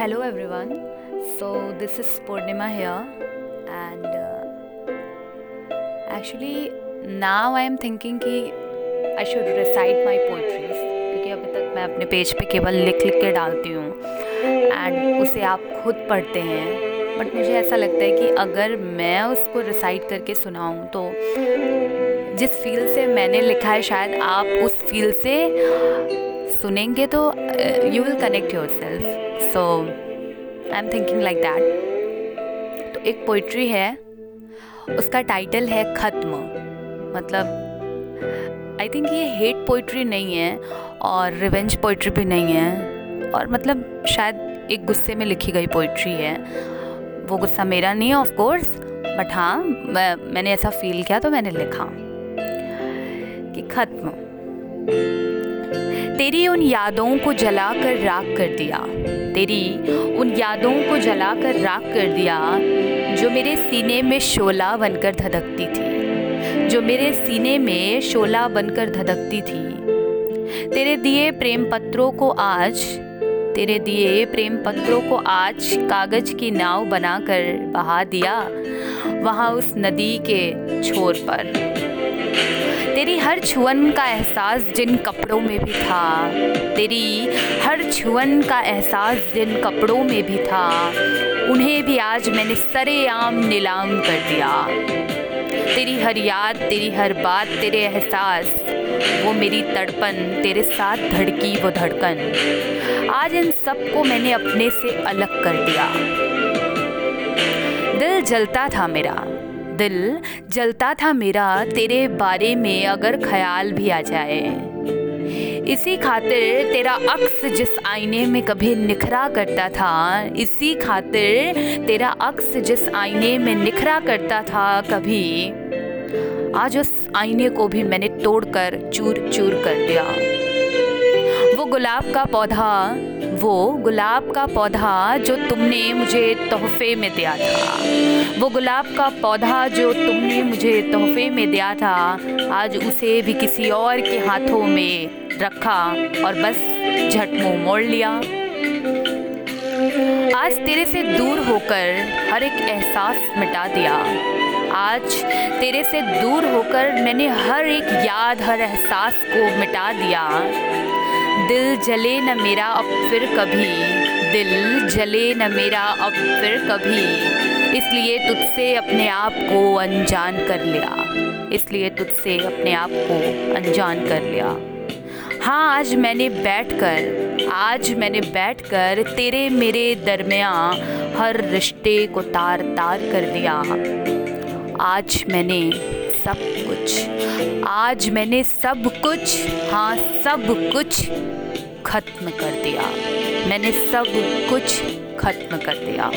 Everyone. So this is Purnima here, and uh, actually now I am thinking कि I should recite my poetries क्योंकि अभी तक मैं अपने पेज पे केवल लिख लिख के डालती हूँ एंड उसे आप खुद पढ़ते हैं बट मुझे ऐसा लगता है कि अगर मैं उसको रिसाइट करके सुनाऊँ तो जिस फील से मैंने लिखा है शायद आप उस फील से सुनेंगे तो you will connect yourself so I am thinking like that तो एक पोइट्री है उसका टाइटल है ख़त्म। मतलब आई थिंक ये हेट पोइट्री नहीं है और रिवेंज पोइट्री भी नहीं है। और मतलब शायद एक गुस्से में लिखी गई पोइट्री है। वो गुस्सा मेरा नहीं है ऑफ़ कोर्स बट हाँ मैं, मैंने ऐसा फील किया तो मैंने लिखा कि ख़त्म। तेरी उन यादों को जलाकर राख कर दिया। तेरी उन यादों को जलाकर राख कर दिया, जो मेरे सीने में शोला बनकर धधकती थी। जो मेरे सीने में शोला बनकर धधकती थी। तेरे दिए प्रेम पत्रों को आज, तेरे दिए प्रेम पत्रों को आज कागज़ की नाव बनाकर बहा दिया, वहाँ उस नदी के छोर पर। तेरी हर छुअन का एहसास जिन कपड़ों में भी था। तेरी हर छुअन का एहसास जिन कपड़ों में भी था। उन्हें भी आज मैंने सरेआम नीलाम कर दिया। तेरी हर याद, तेरी हर बात, तेरे एहसास, वो मेरी तड़पन, तेरे साथ धड़की, वो धड़कन। आज इन सबको मैंने अपने से अलग कर दिया। दिल जलता था मेरा। दिल जलता था मेरा, तेरे बारे में अगर ख्याल भी आ जाए। इसी खातिर तेरा अक्स जिस आईने में कभी निखरा करता था, इसी खातिर तेरा अक्स जिस आईने में निखरा करता था कभी, आज उस आईने को भी मैंने तोड़कर चूर चूर कर दिया। वो गुलाब का पौधा वो गुलाब का पौधा जो तुमने मुझे तोहफे में दिया था। वो गुलाब का पौधा जो तुमने मुझे तोहफे में दिया था, आज उसे भी किसी और के हाथों में रखा और बस झट मुँह मोड़ लिया। आज तेरे से दूर होकर हर एक एहसास मिटा दिया। आज तेरे से दूर होकर मैंने हर एक याद, हर एहसास को मिटा दिया। दिल जले न मेरा अब फिर कभी। दिल जले न मेरा अब फिर कभी। इसलिए तुझसे अपने आप को अनजान कर लिया। इसलिए तुझसे अपने आप को अनजान कर लिया। हाँ आज मैंने बैठकर, आज मैंने बैठकर तेरे मेरे दरमिया हर रिश्ते को तार तार कर दिया। आज मैंने सब कुछ। आज मैंने सब कुछ हाँ सब कुछ ख़त्म कर दिया। मैंने सब कुछ ख़त्म कर दिया।